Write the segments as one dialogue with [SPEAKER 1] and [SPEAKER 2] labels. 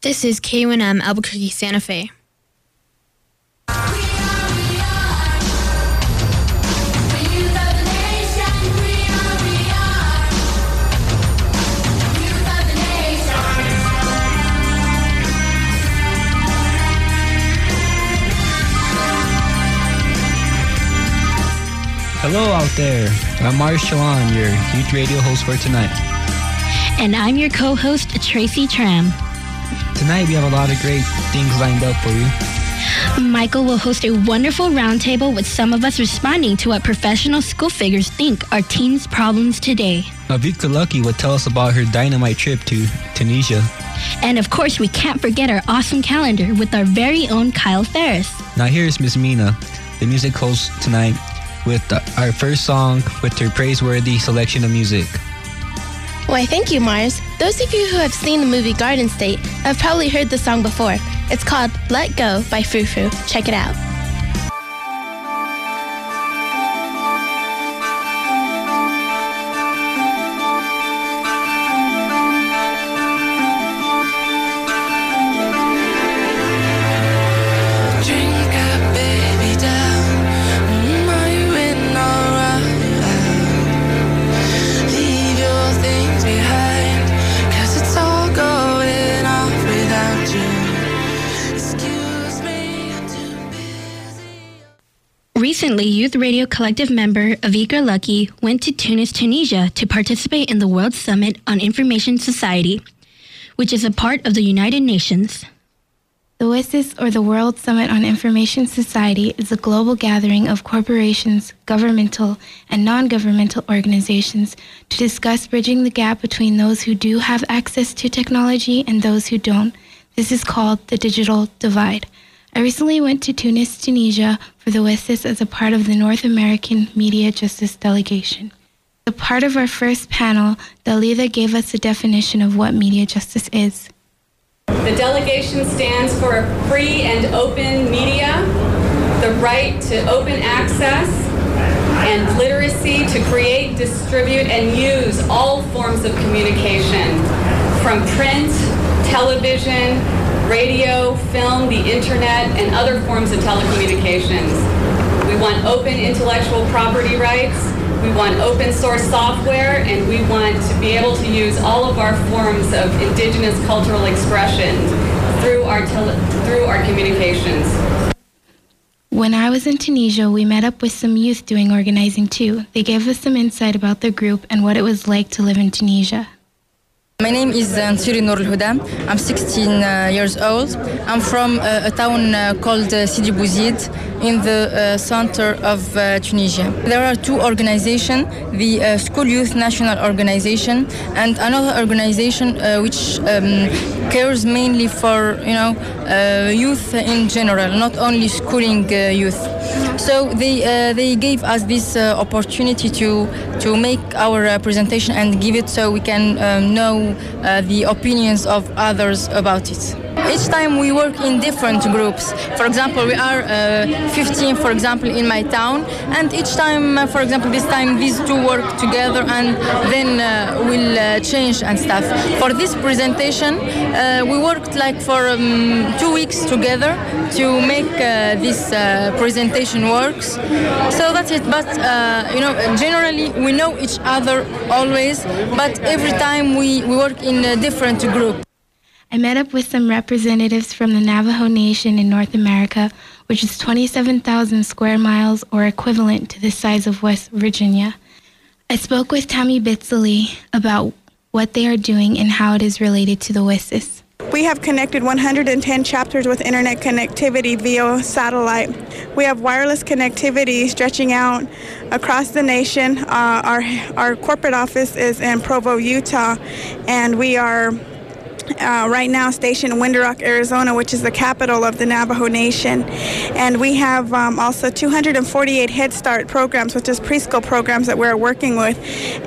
[SPEAKER 1] This is KUNM Albuquerque Santa Fe.
[SPEAKER 2] Hello out there. I'm Mars Chalan, your youth radio host for tonight.
[SPEAKER 3] And I'm your co host, Tracy Tram.
[SPEAKER 2] Tonight we have a lot of great things lined up for you.
[SPEAKER 3] Michael will host a wonderful roundtable with some of us responding to what professional school figures think are teens' problems today.
[SPEAKER 2] Avika Lucky will tell us about her dynamite trip to Tunisia.
[SPEAKER 3] And of course, we can't forget our awesome calendar with our very own Kyle Ferris.
[SPEAKER 2] Now here's Miss Mina, the music host tonight, with our first song with her praiseworthy selection of music.
[SPEAKER 4] Why, thank you, Mars. Those of you who have seen the movie Garden State have probably heard the song before. It's called Let Go by Frou Frou. Check it out.
[SPEAKER 3] Recently, Youth Radio Collective member Avika Lucky went to Tunis, Tunisia to participate in the World Summit on Information Society, which is a part of the United Nations.
[SPEAKER 5] The WSIS, or the World Summit on Information Society, is a global gathering of corporations, governmental, and non governmental organizations to discuss bridging the gap between those who do have access to technology and those who don't. This is called the digital divide. I recently went to Tunis, Tunisia for the WSIS as a part of the North American Media Justice Delegation. A part of our first panel, Dalida gave us a definition of what media justice is.
[SPEAKER 6] The delegation stands for a free and open media, the right to open access, and literacy to create, distribute, and use all forms of communication, from print, television, radio, film, the internet, and other forms of telecommunications. We want open intellectual property rights. We want open source software, and we want to be able to use all of our forms of indigenous cultural expression through our, through our communications.
[SPEAKER 5] When I was in Tunisia, we met up with some youth doing organizing too. They gave us some insight about their group and what it was like to live in Tunisia.
[SPEAKER 7] My name is Ansiri Noor Al I'm 16 uh, years old. I'm from uh, a town uh, called uh, Sidi Bouzid in the uh, center of uh, Tunisia. There are two organizations, the uh, School Youth National Organization and another organization which um, cares mainly for you know youth in general, not only schooling youth. So they they gave us this opportunity to to make our presentation and give it so we can um, know uh, the opinions of others about it. Each time we work in different groups. For example, we are uh, 15, for example, in my town, and each time, uh, for example, this time these two work together and then uh, we'll uh, change and stuff. For this presentation, uh, we worked like for um, two weeks together to make uh, this presentation works. So that's it. But you know, generally we know each other always, but every time we, we work in a different group.
[SPEAKER 5] I met up with some representatives from the Navajo Nation in North America, which is 27,000 square miles or equivalent to the size of West Virginia. I spoke with Tammy Bitsley about what they are doing and how it is related to the WSIS.
[SPEAKER 8] We have connected 110 chapters with internet connectivity via satellite. We have wireless connectivity stretching out across the nation. Uh, our, our corporate office is in Provo, Utah, and we are uh, right now stationed in Window Rock, Arizona, which is the capital of the Navajo Nation. And we have um, also 248 Head Start programs, which is preschool programs that we're working with.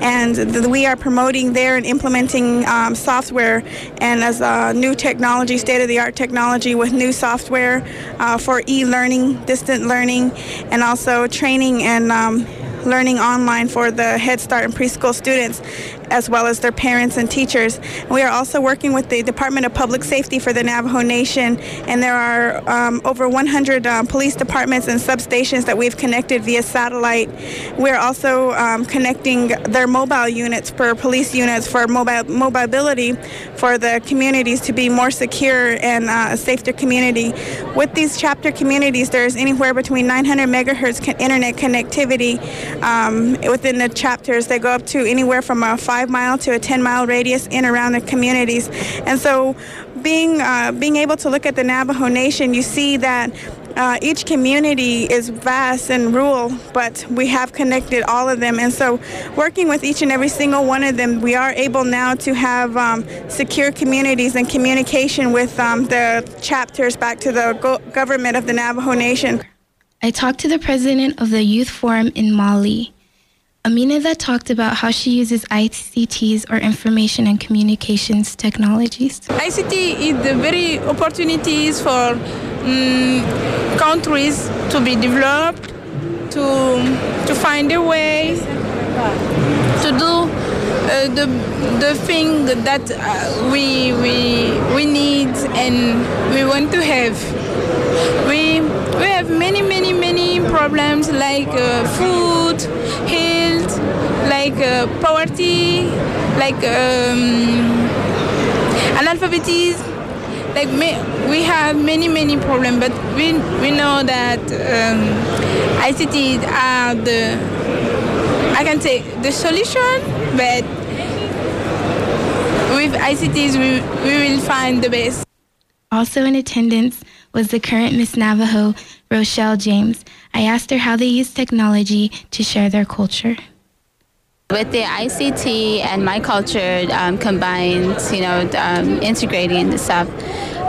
[SPEAKER 8] And th- we are promoting there and implementing um, software and as a new technology, state of the art technology with new software uh, for e learning, distant learning, and also training and um, learning online for the Head Start and preschool students, as well as their parents and teachers. We are also working with the Department of Public Safety for the Navajo Nation, and there are um, over 100 um, police departments and substations that we've connected via satellite. We're also um, connecting their mobile units for police units for mobile mobility for the communities to be more secure and uh, a safer community. With these chapter communities, there's anywhere between 900 megahertz internet connectivity um, within the chapters. They go up to anywhere from a five mile to a 10 mile radius in around the communities. And so, being uh, being able to look at the Navajo Nation, you see that uh, each community is vast and rural, but we have connected all of them. And so, working with each and every single one of them, we are able now to have um, secure communities and communication with um, the chapters back to the go- government of the Navajo Nation.
[SPEAKER 5] I talked to the president of the Youth Forum in Mali. Aminata talked about how she uses ICTs or information and communications technologies.
[SPEAKER 9] ICT is the very opportunities for um, countries to be developed, to to find a way to do uh, the the thing that uh, we we we need and we want to have. We we have many many many problems like uh, food, health, like uh, poverty, like um, analphabetism. Like we have many many problems, but we we know that um, are the I can say the solution, but with ICTs we, we will find the best.
[SPEAKER 5] Also in attendance was the current Miss Navajo, Rochelle James. I asked her how they use technology to share their culture.
[SPEAKER 10] With the ICT and my culture um, combined, you know, um, integrating the stuff,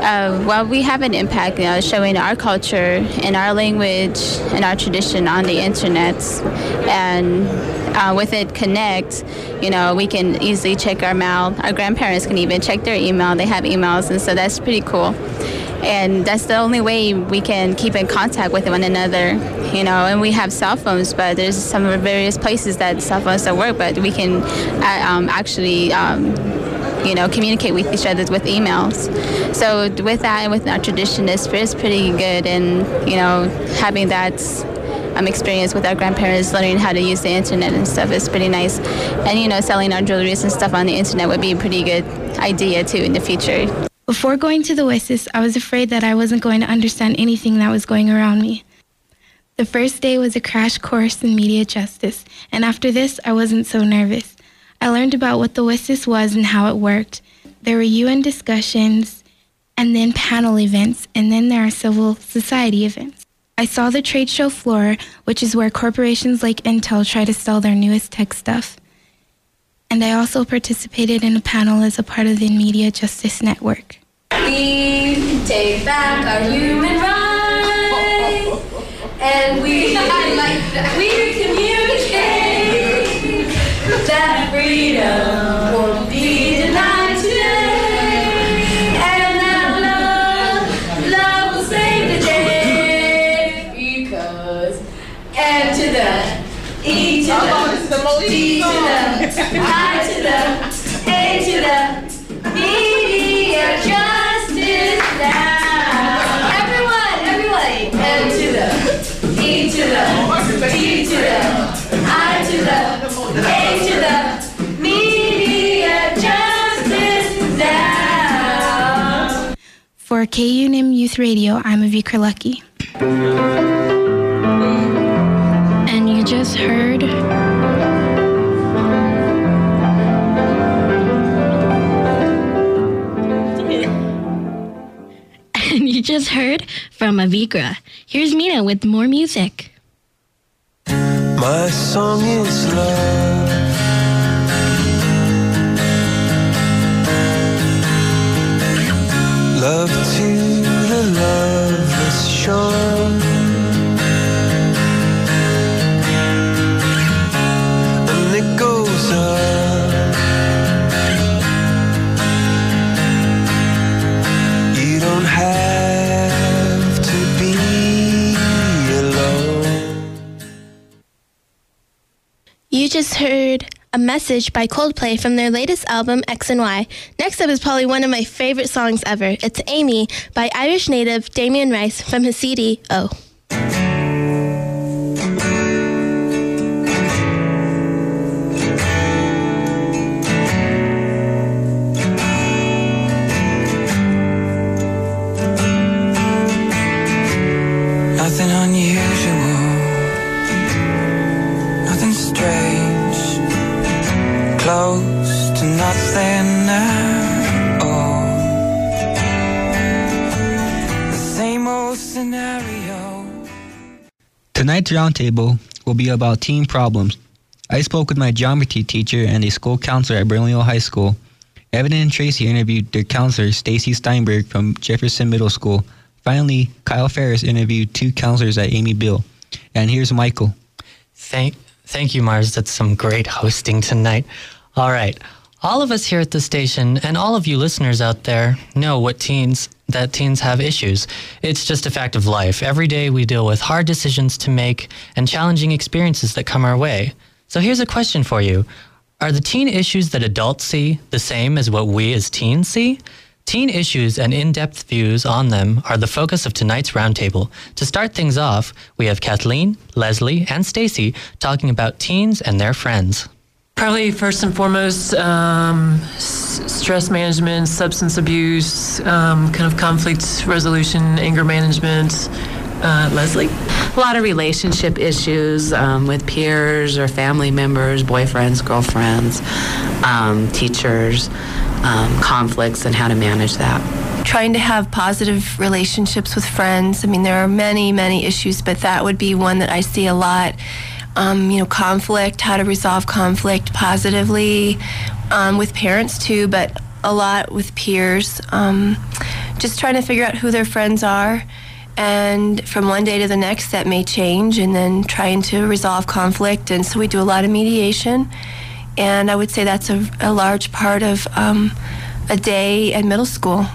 [SPEAKER 10] uh, well, we have an impact, you know, showing our culture and our language and our tradition on the internet. And uh, with it connect, you know, we can easily check our mail. Our grandparents can even check their email. They have emails, and so that's pretty cool and that's the only way we can keep in contact with one another you know. And we have cell phones but there's some various places that cell phones don't work but we can uh, um, actually um, you know communicate with each other with emails. So with that and with our tradition it's, it's pretty good. And you know having that um, experience with our grandparents learning how to use the internet and stuff is pretty nice. And you know selling our jewelries and stuff on the internet would be a pretty good idea too in the future
[SPEAKER 5] before going to the WSIS, I was afraid that I wasn't going to understand anything that was going around me. The first day was a crash course in media justice, and after this, I wasn't so nervous. I learned about what the WSIS was and how it worked. There were UN discussions, and then panel events, and then there are civil society events. I saw the trade show floor, which is where corporations like Intel try to sell their newest tech stuff. And I also participated in a panel as a part of the Media Justice Network.
[SPEAKER 11] We take back our human rights, and we we communicate. That freedom
[SPEAKER 5] For KUNM Youth Radio, I'm Avikra Lucky. And you just heard and you just heard from Avikra. Here's Mina with more music.
[SPEAKER 12] My song is. Love
[SPEAKER 4] message by Coldplay from their latest album, X and Y. Next up is probably one of my favorite songs ever. It's Amy by Irish native Damien Rice from his CD, Oh.
[SPEAKER 2] Tonight's roundtable will be about teen problems. I spoke with my geometry teacher and a school counselor at Bernalillo High School. Evan and Tracy interviewed their counselor, Stacy Steinberg from Jefferson Middle School. Finally, Kyle Ferris interviewed two counselors at Amy Biehl. And here's Michael.
[SPEAKER 13] Thank, thank you, Mars. That's some great hosting tonight. All right. All of us here at the station and all of you listeners out there know what teens that teens have issues. It's just a fact of life. Every day we deal with hard decisions to make and challenging experiences that come our way. So here's a question for you. Are the teen issues that adults see the same as what we as teens see? Teen issues and in depth views on them are the focus of tonight's roundtable. To start things off, we have Kathleen, Leslie, and Stacy talking about teens and their friends.
[SPEAKER 14] Probably first and foremost, um, s- stress management, substance abuse, um, kind of conflict resolution, anger management. Uh, Leslie?
[SPEAKER 15] a lot of relationship issues um, with peers or family members, boyfriends, girlfriends, um, teachers, um, conflicts, and how to manage that.
[SPEAKER 16] trying to have positive relationships with friends. I mean, there are many, many issues, but that would be one that I see a lot. Um, you know, conflict, how to resolve conflict positively um, with parents too, but a lot with peers. Um, just trying to figure out who their friends are. And from one day to the next, that may change, and then trying to resolve conflict. And so we do a lot of mediation. And I would say that's a, a large part of um, a day at middle school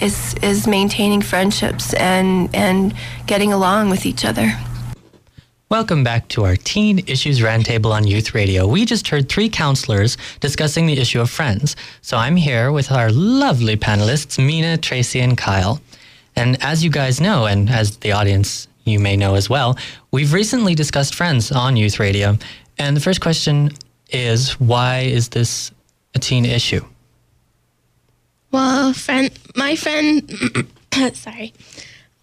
[SPEAKER 16] is is maintaining friendships and and getting along with each other.
[SPEAKER 13] Welcome back to our Teen Issues Roundtable on Youth Radio. We just heard three counselors discussing the issue of friends. So I'm here with our lovely panelists, Mina, Tracy, and Kyle. And as you guys know, and as the audience you may know as well, we've recently discussed friends on Youth Radio. And the first question is why is this a teen issue?
[SPEAKER 4] Well, friend, my friend, sorry.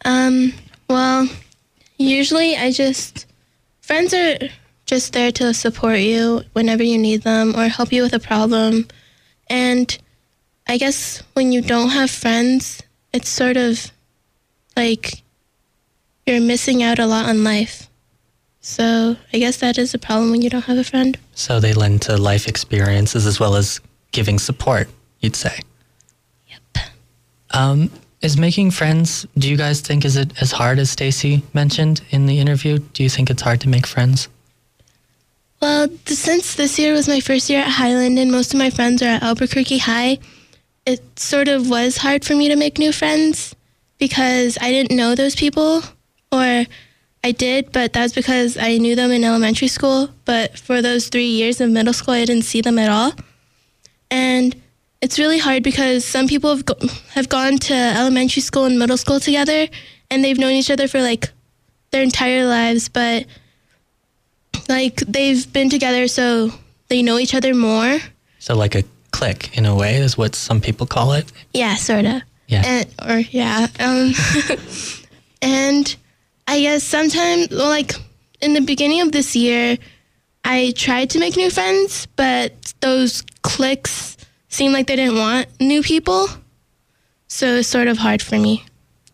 [SPEAKER 4] Um, well, usually I just, friends are just there to support you whenever you need them or help you with a problem. And I guess when you don't have friends, it's sort of like you're missing out a lot on life. So I guess that is a problem when you don't have a friend.
[SPEAKER 13] So they lend to life experiences as well as giving support, you'd say. Yep. Um, is making friends, do you guys think is it as hard as Stacy mentioned in the interview? Do you think it's hard to make friends?
[SPEAKER 4] Well, since this year was my first year at Highland and most of my friends are at Albuquerque High, it sort of was hard for me to make new friends because I didn't know those people, or I did, but that's because I knew them in elementary school. But for those three years of middle school, I didn't see them at all. And it's really hard because some people have, go- have gone to elementary school and middle school together and they've known each other for like their entire lives, but like they've been together so they know each other more.
[SPEAKER 13] So like a click in a way is what some people call it.
[SPEAKER 4] Yeah, sort of.
[SPEAKER 13] Yeah.
[SPEAKER 4] And, or yeah. Um, and I guess sometimes, well, like in the beginning of this year, I tried to make new friends, but those cliques seemed like they didn't want new people. So it's sort of hard for me.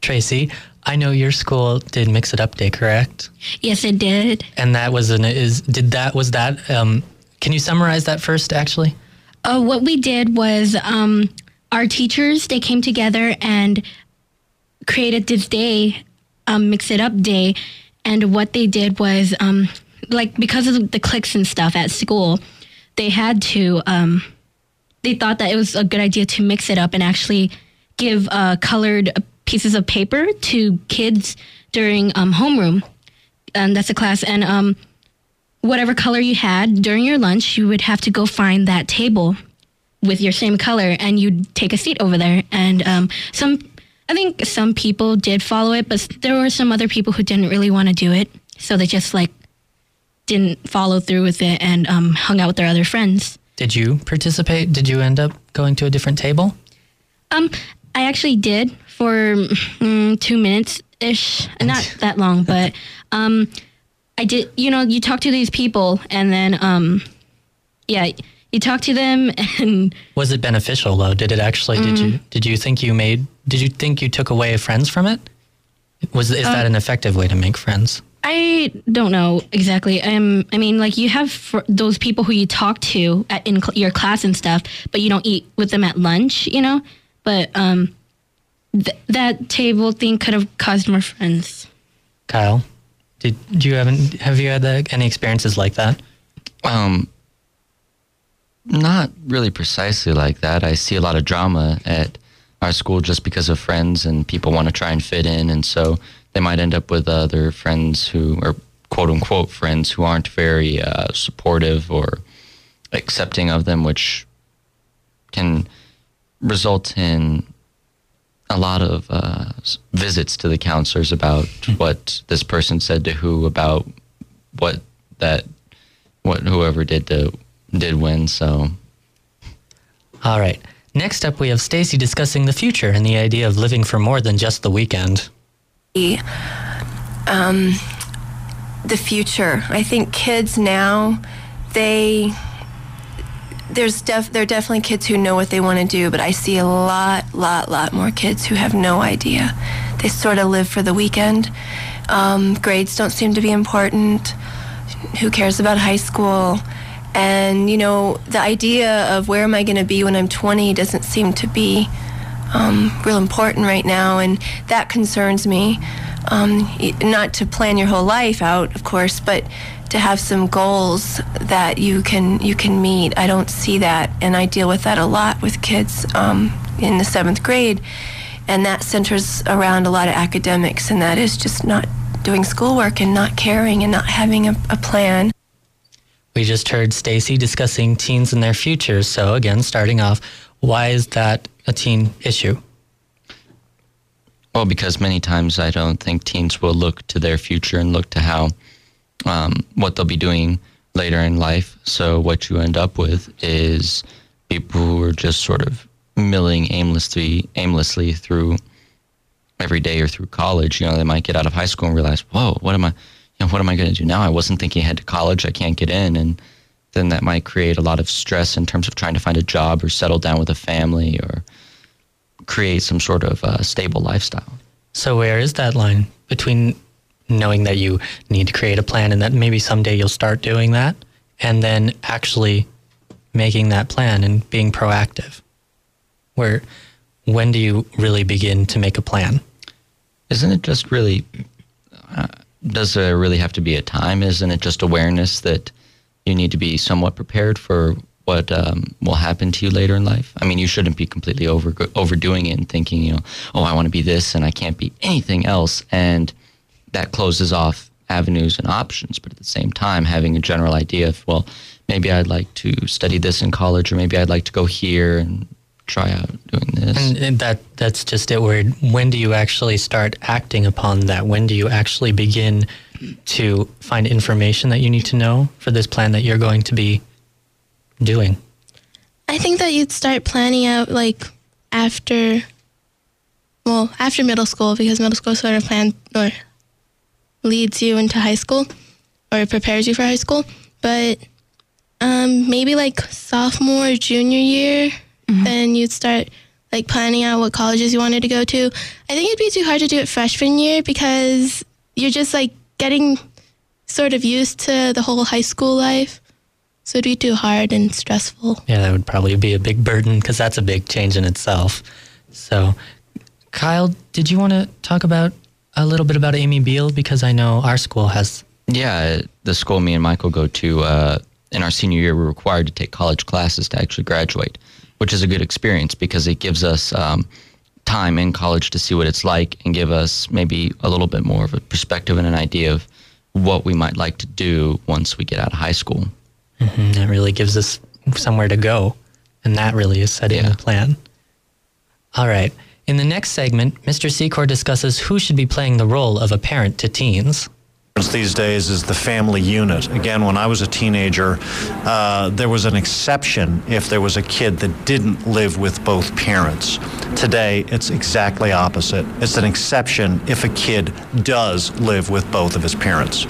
[SPEAKER 13] Tracy, I know your school did Mix It Up Day, correct?
[SPEAKER 3] Yes, it did.
[SPEAKER 13] And that was an is did that was that um can you summarize that first actually?
[SPEAKER 3] Uh, what we did was um, our teachers they came together and created this day, um, mix it up day, and what they did was um, like because of the cliques and stuff at school, they had to. Um, they thought that it was a good idea to mix it up and actually give uh, colored pieces of paper to kids during um, homeroom, and that's a class. And um, whatever color you had during your lunch, you would have to go find that table with your same color, and you'd take a seat over there. And um, some, I think some people did follow it, but there were some other people who didn't really want to do it, so they just like didn't follow through with it and um, hung out with their other friends.
[SPEAKER 13] Did you participate? Did you end up going to a different table?
[SPEAKER 3] Um, I actually did for mm, two minutes ish, not that long, but um, I did. You know, you talk to these people, and then um, yeah, you talk to them, and
[SPEAKER 13] Was it beneficial though? Did it actually? Did you did you think you made? Did you think you took away friends from it? Was is that
[SPEAKER 3] Um,
[SPEAKER 13] an effective way to make friends?
[SPEAKER 3] I don't know exactly. Um, I mean, like you have fr- those people who you talk to at, in cl- your class and stuff, but you don't eat with them at lunch, you know. But um, th- that table thing could have caused more friends.
[SPEAKER 13] Kyle, did, do you have any- have you had uh, any experiences like that?
[SPEAKER 17] Um, not really precisely like that. I see a lot of drama at our school just because of friends and people want to try and fit in, and so they might end up with other friends who are quote unquote friends who aren't very uh, supportive or accepting of them, which can result in a lot of uh, visits to the counselors about what this person said to who about what that what whoever did to did win. So
[SPEAKER 13] All right. Next up, we have Stacy discussing the future and the idea of living for more than just the weekend.
[SPEAKER 16] Um, the future. I think kids now, they there's def there are definitely kids who know what they want to do, but I see a lot, lot, lot more kids who have no idea. They sort of live for the weekend. Um, grades don't seem to be important. Who cares about high school? And you know, the idea of where am I going to be when I'm 20 doesn't seem to be um, real important right now, and that concerns me. Um, not to plan your whole life out, of course, but to have some goals that you can you can meet. I don't see that, and I deal with that a lot with kids um, in the seventh grade, and that centers around a lot of academics, and that is just not doing schoolwork and not caring and not having a, a plan.
[SPEAKER 13] We just heard Stacy discussing teens and their futures. So again, starting off, why is that a teen issue?
[SPEAKER 17] Well, because many times I don't think teens will look to their future and look to how um, what they'll be doing later in life. So what you end up with is people who are just sort of milling aimlessly, aimlessly through every day or through college. You know, they might get out of high school and realize, "Whoa, what am I? You know, what am I going to do now? I wasn't thinking ahead to college. I can't get in." And then that might create a lot of stress in terms of trying to find a job or settle down with a family or create some sort of uh, stable lifestyle.
[SPEAKER 13] So where is that line between knowing that you need to create a plan and that maybe someday you'll start doing that and then actually making that plan and being proactive? Where when do you really begin to make a plan?
[SPEAKER 17] Isn't it just really? Uh, does there really have to be a time? Isn't it just awareness that you need to be somewhat prepared for what um, will happen to you later in life? I mean, you shouldn't be completely over overdoing it and thinking, you know, oh, I want to be this and I can't be anything else, and that closes off avenues and options. But at the same time, having a general idea of, well, maybe I'd like to study this in college, or maybe I'd like to go here and try out doing this.
[SPEAKER 13] And, and that that's just it. Where when do you actually start acting upon that? When do you actually begin to find information that you need to know for this plan that you're going to be doing?
[SPEAKER 4] I think that you'd start planning out like after, well, after middle school because middle school sort of plan or leads you into high school or prepares you for high school. But um, maybe like sophomore or junior year, then you'd start like planning out what colleges you wanted to go to. I think it'd be too hard to do it freshman year because you're just like getting sort of used to the whole high school life. So it'd be too hard and stressful.
[SPEAKER 13] Yeah, that would probably be a big burden because that's a big change in itself. So, Kyle, did you want to talk about a little bit about Amy Biehl because I know our school has.
[SPEAKER 17] Yeah, the school me and Michael go to uh, in our senior year, we're required to take college classes to actually graduate, which is a good experience because it gives us um, time in college to see what it's like and give us maybe a little bit more of a perspective and an idea of what we might like to do once we get out of high school.
[SPEAKER 13] Hmm That really gives us somewhere to go. And that really is setting the plan. All right. In the next segment, Mr. Secor discusses who should be playing the role of a parent to teens.
[SPEAKER 18] These days is the family unit. Again, when I was a teenager, uh, there was an exception if there was a kid that didn't live with both parents. Today, it's exactly opposite. It's an exception if a kid does live with both of his parents.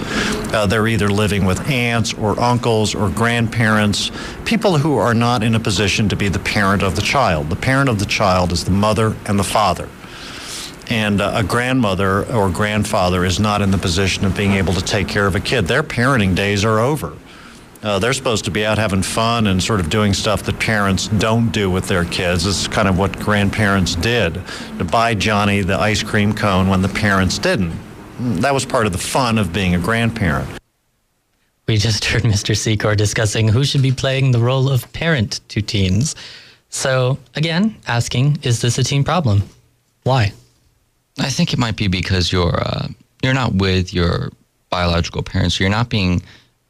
[SPEAKER 18] Uh, they're either living with aunts or uncles or grandparents, people who are not in a position to be the parent of the child. The parent of the child is the mother and the father and uh, a grandmother or grandfather is not in the position of being able to take care of a kid. Their parenting days are over. Uh, they're supposed to be out having fun and sort of doing stuff that parents don't do with their kids. Is kind of what grandparents did to buy Johnny the ice cream cone when the parents didn't. Mm, That was part of the fun of being a grandparent.
[SPEAKER 13] We just heard Mr. Secor discussing who should be playing the role of parent to teens. So, again, asking, is this a teen problem? Why?
[SPEAKER 17] I think it might be because you're uh, you're not with your biological parents. You're not being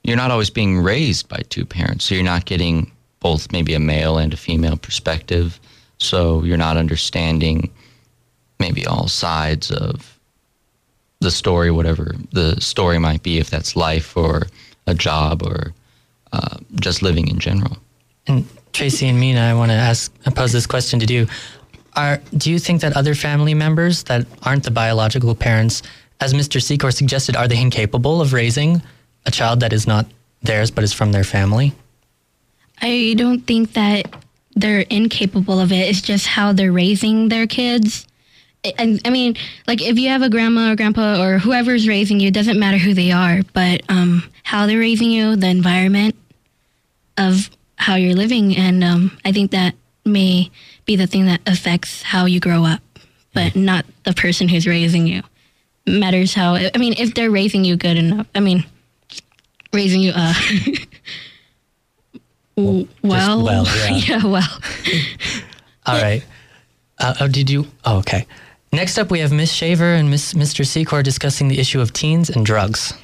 [SPEAKER 17] you're not always being raised by two parents. So you're not getting both maybe a male and a female perspective. So you're not understanding maybe all sides of the story, whatever the story might be, if that's life or a job or uh, just living in general.
[SPEAKER 13] And Tracy and Mina, I want to ask, pose this question to you. Are, do you think that other family members that aren't the biological parents, as Mr. Secor suggested, are they incapable of raising a child that is not theirs but is from their family?
[SPEAKER 3] I don't think that they're incapable of it. It's just how they're raising their kids. I- I, mean, like if you have a grandma or grandpa or whoever's raising you, it doesn't matter who they are, but um, how they're raising you, the environment of how you're living, and um, I think that may be the thing that affects how you grow up, but not the person who's raising you. Matters how. I mean, if they're raising you good enough. I mean, raising you uh w- well,
[SPEAKER 13] well, yeah.
[SPEAKER 3] yeah well
[SPEAKER 13] All right. Uh, oh, did you? Oh, okay. Next up, we have Miss Shaver and Miss Mr. Secor discussing the issue of teens and drugs.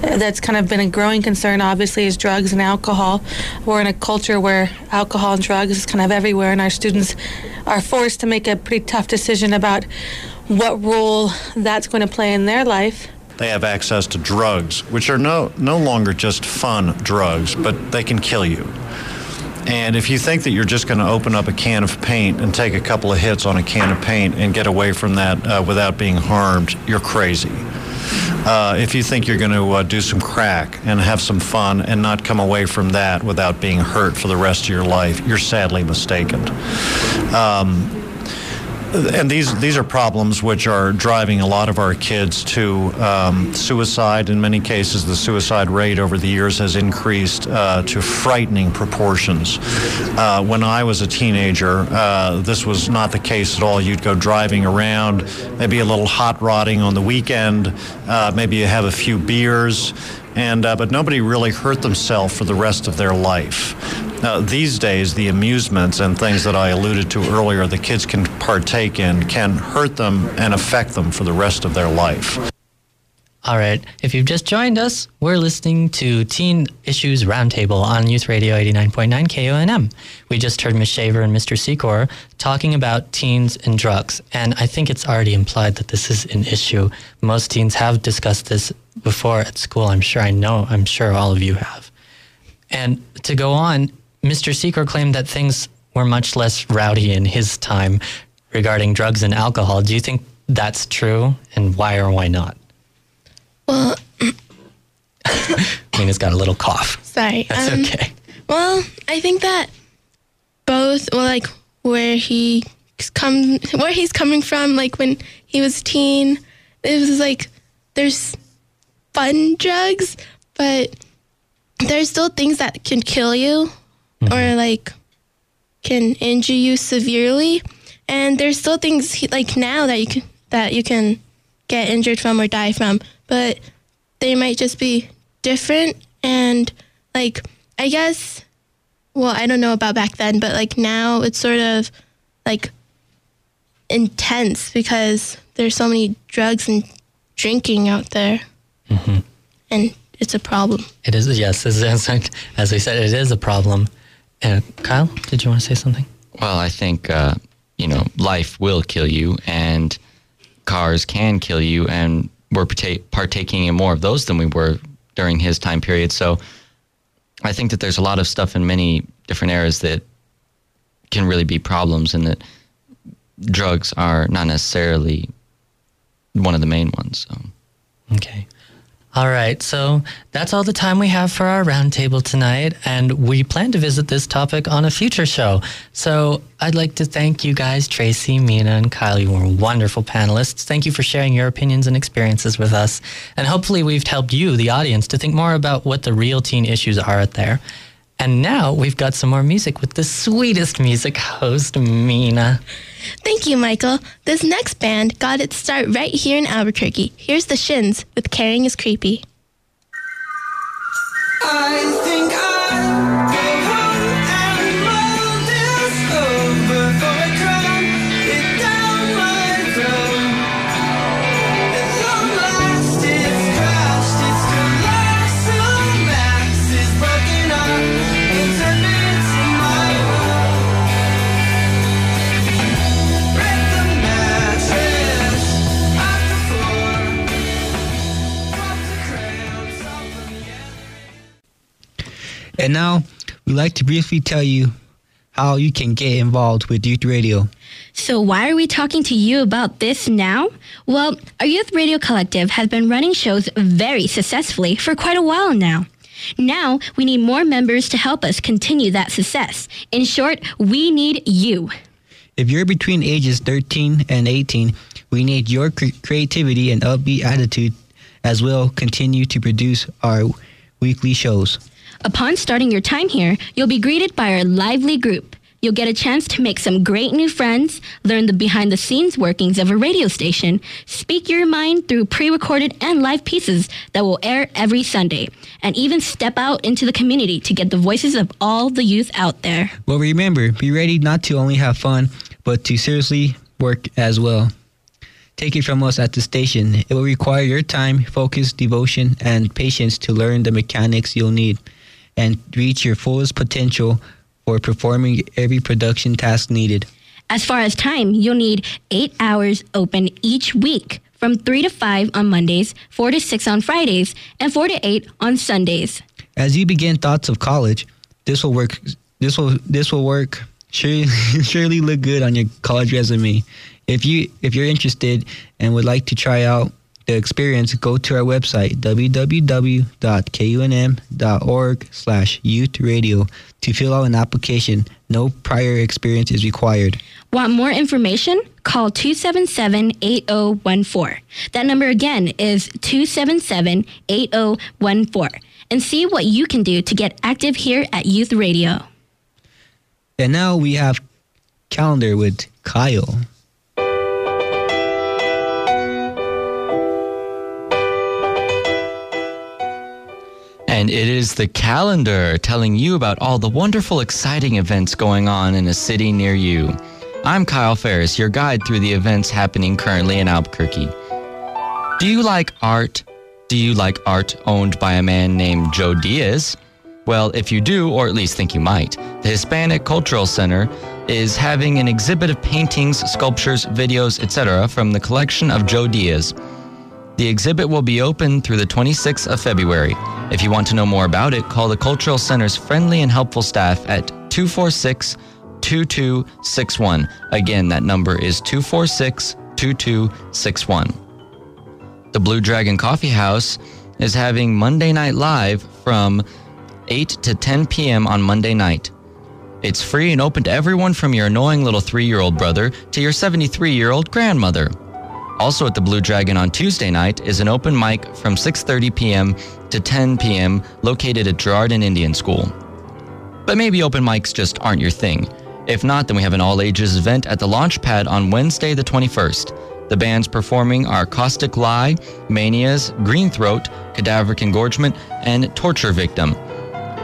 [SPEAKER 19] That's kind of been a growing concern obviously is drugs and alcohol we're in a culture where alcohol and drugs is kind of everywhere and our students are forced to make a pretty tough decision about what role that's going to play in their life
[SPEAKER 18] They have access to drugs, which are no, no longer just fun drugs, but they can kill you. And if you think that you're just going to open up a can of paint and take a couple of hits on a can of paint and get away from that uh, without being harmed, you're crazy. Uh, if you think you're going to uh, do some crack and have some fun and not come away from that without being hurt for the rest of your life, you're sadly mistaken. Um, and these these are problems which are driving a lot of our kids to um, suicide. In many cases, the suicide rate over the years has increased uh, to frightening proportions. Uh, when I was a teenager, uh, this was not the case at all. You'd go driving around, maybe a little hot rodding on the weekend, uh, maybe you have a few beers. And, uh, but nobody really hurt themselves for the rest of their life. Now, these days, the amusements and things that I alluded to earlier, the kids can partake in, can hurt them and affect them for the rest of their life.
[SPEAKER 13] All right. If you've just joined us, we're listening to Teen Issues Roundtable on Youth Radio 89.9 KUNM. We just heard Ms. Shaver and Mr. Secor talking about teens and drugs. And I think it's already implied that this is an issue. Most teens have discussed this before at school. I'm sure I know. I'm sure all of you have. And to go on, Mr. Secor claimed that things were much less rowdy in his time regarding drugs and alcohol. Do you think that's true? And why or why not?
[SPEAKER 4] Well,
[SPEAKER 13] Nina's got a little cough.
[SPEAKER 4] sorry.
[SPEAKER 13] That's
[SPEAKER 4] Um,
[SPEAKER 13] okay.
[SPEAKER 4] Well, I think that both, well, like where he come, where he's coming from, like when he was a teen, it was like there's fun drugs, but there's still things that can kill you or mm-hmm. like can injure you severely, and there's still things he- like now that you can that you can get injured from or die from, but they might just be different and like I guess well, I don't know about back then, but like now it's sort of like intense because there's so many drugs and drinking out there. Mm-hmm. and it's a problem.
[SPEAKER 13] It is, yes, as, as, as we said, it is a problem. Uh, Kyle, did you want to say something?
[SPEAKER 17] Well, I think, uh, you know, life will kill you and cars can kill you. And we're partaking in more of those than we were during his time period. So I think that there's a lot of stuff in many different eras that can really be problems and that drugs are not necessarily one of the main ones. So.
[SPEAKER 13] Okay. All right, so that's all the time we have for our roundtable tonight, and we plan to visit this topic on a future show. So I'd like to thank you guys, Tracy, Mina, and Kyle. You were wonderful panelists. Thank you for sharing your opinions and experiences with us. And hopefully, we've helped you, the audience, to think more about what the real teen issues are out there. And now we've got some more music with the sweetest music host, Mina.
[SPEAKER 4] Thank you, Michael. This next band got its start right here in Albuquerque. Here's the Shins with Caring is Creepy.
[SPEAKER 12] I think I'll And
[SPEAKER 2] now, we'd like to briefly tell you how you can get involved with Youth Radio.
[SPEAKER 3] So, why are we talking to you about this now? Well, our Youth Radio Collective has been running shows very successfully for quite a while now. Now, we need more members to help us continue that success. In short, we need you.
[SPEAKER 2] If you're between ages 13 and 18, we need your cre- creativity and upbeat attitude as we'll continue to produce our weekly shows.
[SPEAKER 3] Upon starting your time here, you'll be greeted by our lively group. You'll get a chance to make some great new friends, learn the behind the scenes workings of a radio station, speak your mind through pre recorded and live pieces that will air every Sunday, and even step out into the community to get the voices of all the youth out there.
[SPEAKER 2] Well, remember, be ready not to only have fun, but to seriously work as well. Take it from us at the station. It will require your time, focus, devotion, and patience to learn the mechanics you'll need and reach your fullest potential for performing every production task needed.
[SPEAKER 3] As far as time, you'll need eight hours open each week from 3 to 5 on Mondays, 4 to 6 on Fridays, and 4 to 8 on Sundays.
[SPEAKER 2] As you begin thoughts of college, this will work. This will this will work. Surely, surely look good on your college resume. If you if you're interested and would like to try out the experience, go to our website www.kunm.org slash youth radio to fill out an application. No prior experience is required.
[SPEAKER 3] Want more information? Call 277 8014. That number again is 277 8014. And see what you can do to get active here at Youth Radio.
[SPEAKER 2] And now we have calendar with Kyle.
[SPEAKER 17] And it is the calendar telling you about all the wonderful, exciting events going on in a city near you. I'm Kyle Ferris, your guide through the events happening currently in Albuquerque. Do you like art? Do you like art owned by a man named Joe Diaz? Well, if you do, or at least think you might, the Hispanic Cultural Center is having an exhibit of paintings, sculptures, videos, etc. from the collection of Joe Diaz. The exhibit will be open through the 26th of February. If you want to know more about it, call the Cultural Center's friendly and helpful staff at 246 2261. Again, that number is 246 2261. The Blue Dragon Coffee House is having Monday Night Live from 8 to 10 p.m. on Monday night. It's free and open to everyone from your annoying little three year old brother to your 73 year old grandmother. Also at the Blue Dragon on Tuesday night is an open mic from 6:30 p.m. to 10 p.m. located at Girard and Indian School. But maybe open mics just aren't your thing. If not, then we have an all ages event at the launch pad on Wednesday the 21st. The bands performing are Caustic Lie, Manias, Green Throat, Cadaveric Engorgement, and Torture Victim.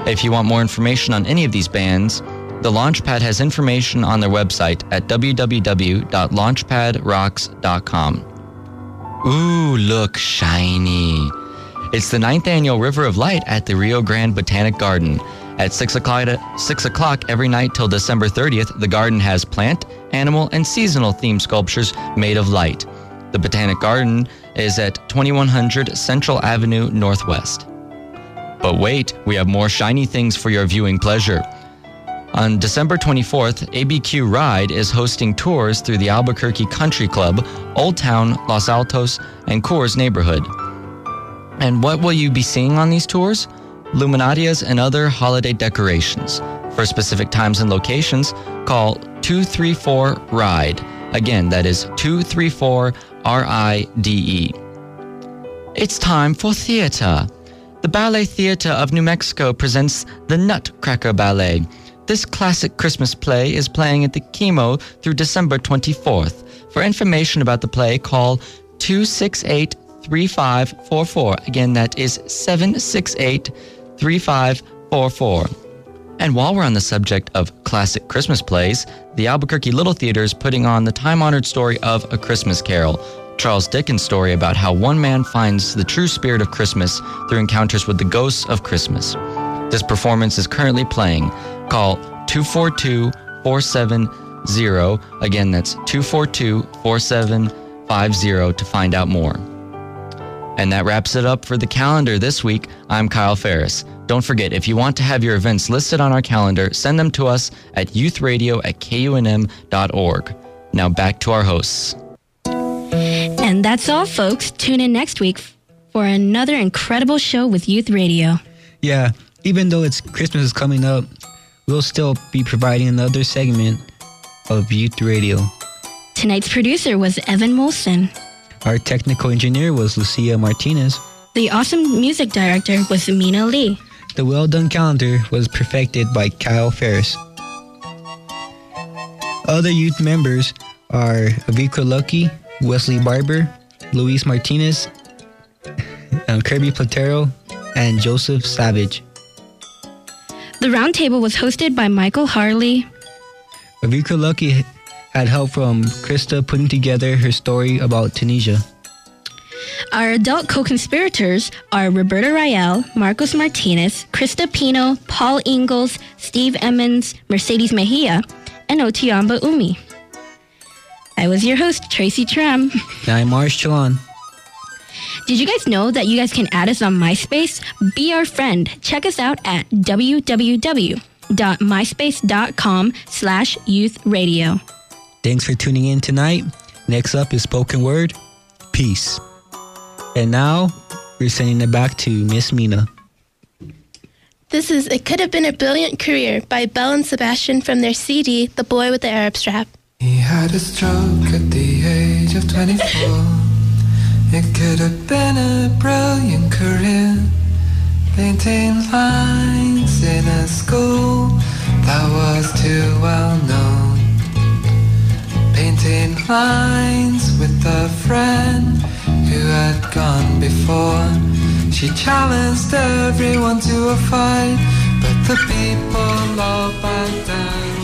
[SPEAKER 17] If you want more information on any of these bands, the Launchpad has information on their website at www.launchpadrocks.com. Ooh, look shiny. It's the ninth annual River of Light at the Rio Grande Botanic Garden. At 6 o'clock, 6 o'clock every night till December 30th, the garden has plant, animal, and seasonal themed sculptures made of light. The Botanic Garden is at 2100 Central Avenue Northwest. But wait, we have more shiny things for your viewing pleasure. On December 24th, ABQ Ride is hosting tours through the Albuquerque Country Club, Old Town, Los Altos, and Coors neighborhood. And what will you be seeing on these tours? Luminarias and other holiday decorations. For specific times and locations, call 234 RIDE. Again, that is 234 R I D E. It's time for theater. The Ballet Theater of New Mexico presents the Nutcracker Ballet. This classic Christmas play is playing at the KiMo through December 24th. For information about the play, call 268 3544. Again, that is 768 3544. And while we're on the subject of classic Christmas plays, the Albuquerque Little Theater is putting on the time honored story of A Christmas Carol, Charles Dickens' story about how one man finds the true spirit of Christmas through encounters with the ghosts of Christmas. This performance is currently playing. Call 242 470. Again, that's 242 4750 to find out more. And that wraps it up for the calendar this week. I'm Kyle Ferris. Don't forget, if you want to have your events listed on our calendar, send them to us at youthradio at kunm.org. Now back to our hosts.
[SPEAKER 3] And that's all, folks. Tune in next week for another incredible show with Youth Radio.
[SPEAKER 2] Yeah, even though it's Christmas is coming up, we'll still be providing another segment of Youth Radio.
[SPEAKER 3] Tonight's producer was Evan Molson.
[SPEAKER 2] Our technical engineer was Lucia Martinez.
[SPEAKER 3] The awesome music director was Mina Lee.
[SPEAKER 2] The well done calendar was perfected by Kyle Ferris. Other youth members are Avika Lucky, Wesley Barber, Luis Martinez, Kirby Platero, and Joseph Savage.
[SPEAKER 3] The roundtable was hosted by Michael Harley.
[SPEAKER 2] Avika Lucky had help from Krista putting together her story about Tunisia.
[SPEAKER 3] Our adult co-conspirators are Roberta Rael, Marcos Martinez, Krista Pino, Paul Ingalls, Steve Emmons, Mercedes Mejia, and Otiamba Umi. I was your host, Tracy Tram.
[SPEAKER 2] And I'm Mars Chalon.
[SPEAKER 3] Did you guys know that you guys can add us on MySpace? Be our friend. Check us out at www.myspace.com slash youth radio.
[SPEAKER 2] Thanks for tuning in tonight. Next up is Spoken Word. Peace. And now, we're sending it back to Miss Mina.
[SPEAKER 4] This is It Could Have Been a Brilliant Career by Belle and Sebastian from their CD, The Boy with the Arab Strap.
[SPEAKER 12] He had a stroke at the age of 24. It could have been a brilliant career. Painting lines in a school that was too well known. Painting lines with a friend who had gone before. She challenged everyone to a fight, but the people all backed down.